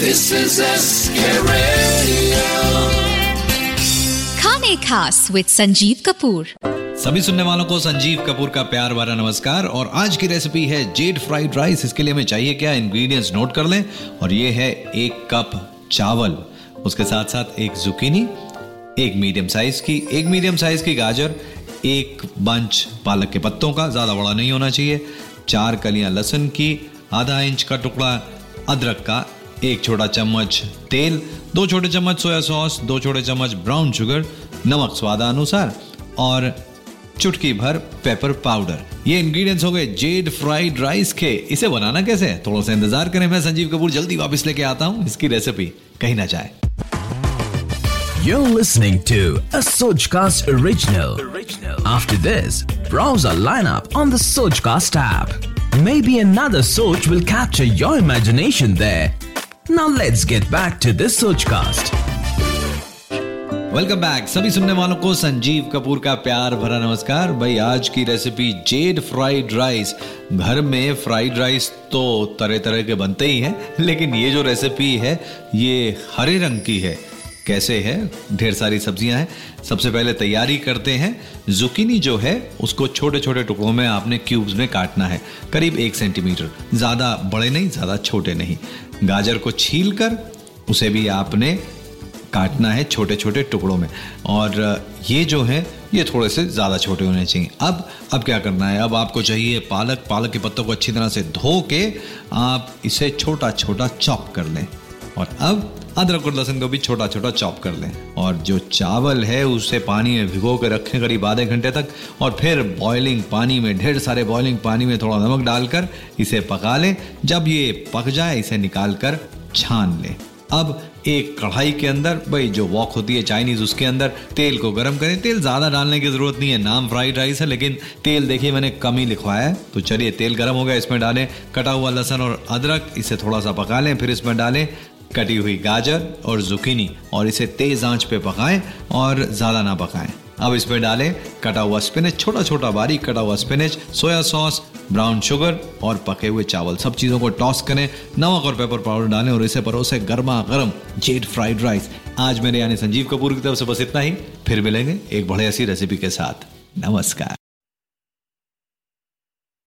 This is SK Radio. खाने खास with Sanjeev Kapoor. सभी सुनने वालों को संजीव कपूर का प्यार भरा नमस्कार और आज की रेसिपी है जेड फ्राइड राइस इसके लिए हमें चाहिए क्या? इंग्रेडिएंट्स नोट कर लें और ये है एक कप चावल उसके साथ साथ एक जुकीनी एक मीडियम साइज़ की एक मीडियम साइज़ की गाजर एक बंच पालक के पत्तों का ज़्यादा बड़ा नहीं होना चाहिए चार कलियाँ लहसुन की आधा इंच का टुकड़ा अदरक का एक छोटा चम्मच तेल दो छोटे चम्मच सोया सॉस दो छोटे चम्मच ब्राउन शुगर नमक स्वादानुसार और चुटकी भर पेपर पाउडर ये इंग्रेडिएंट्स हो गए जेड फ्राइड राइस के इसे बनाना कैसे थोड़ा सा इंतज़ार करें मैं संजीव कपूर जल्दी वापस लेके आता हूँ इसकी रेसिपी कहीं ना जाए You're listening to a Sojcast original. After this, browse our lineup on the Sojcast app. Maybe another Soj will capture your imagination there. Now let's get back to this Sochcast. Welcome back सभी सुनने वालों को संजीव कपूर का प्यार भरा नमस्कार। भाई, आज की रेसिपी जेड फ्राइड राइस घर में फ्राइड राइस तो तरह तरह के बनते ही हैं, लेकिन ये जो रेसिपी है, ये हरे रंग की है। कैसे है? ढेर सारी सब्ज़ियाँ हैं। सबसे पहले तैयारी करते हैं। जुकीनी जो है, उसको छोटे छोटे टुकड़ों में आपने क्यूब्स में काटना है। करीब एक सेंटीमीटर। ज़्यादा बड़े नहीं, ज़्यादा छोटे नहीं। गाजर को छील कर उसे भी आपने काटना है छोटे छोटे टुकड़ों में। और ये जो है, ये थोड़े से ज़्यादा छोटे होने चाहिए। अब अब क्या करना है? अब आपको चाहिए पालक। पालक के पत्तों को अच्छी तरह से धो के आप इसे छोटा छोटा चॉप कर लें। और अब अदरक और लहसुन को भी छोटा छोटा चॉप कर लें। और जो चावल है, उसे पानी में भिगो के रखें करीब आधे घंटे तक और फिर बॉइलिंग पानी में, ढेर सारे बॉइलिंग पानी में थोड़ा नमक डालकर इसे पका लें। जब ये पक जाए, इसे निकाल कर छान लें। अब एक कढ़ाई के अंदर भाई जो वॉक होती है चाइनीज़, उसके अंदर तेल को गर्म करें। तेल ज़्यादा डालने की ज़रूरत नहीं है, नाम फ्राइड राइस है, लेकिन तेल देखिए, मैंने कम ही लिखवाया है। तो चलिए, तेल गर्म हो गया, इसमें डालें। कटा हुआ लहसुन और अदरक, इसे थोड़ा सा पका लें, फिर इसमें डालें कटी हुई गाजर और जुकीनी और इसे तेज आँच पे पकाएँ और ज़्यादा ना पकाएँ। अब इसमें डालें कटा हुआ स्पिनच छोटा छोटा बारीक कटा हुआ spinach, soya sauce, brown sugar और पके हुए चावल। सब चीज़ों को टॉस करें, नमक और पेपर पाउडर डालें और इसे परोसे गर्मा गर्म जेट फ्राइड राइस। आज मेरे यानी संजीव कपूर की तरफ़ से बस इतना ही। फिर मिलेंगे एक बड़े ऐसी रेसिपी के साथ। नमस्कार।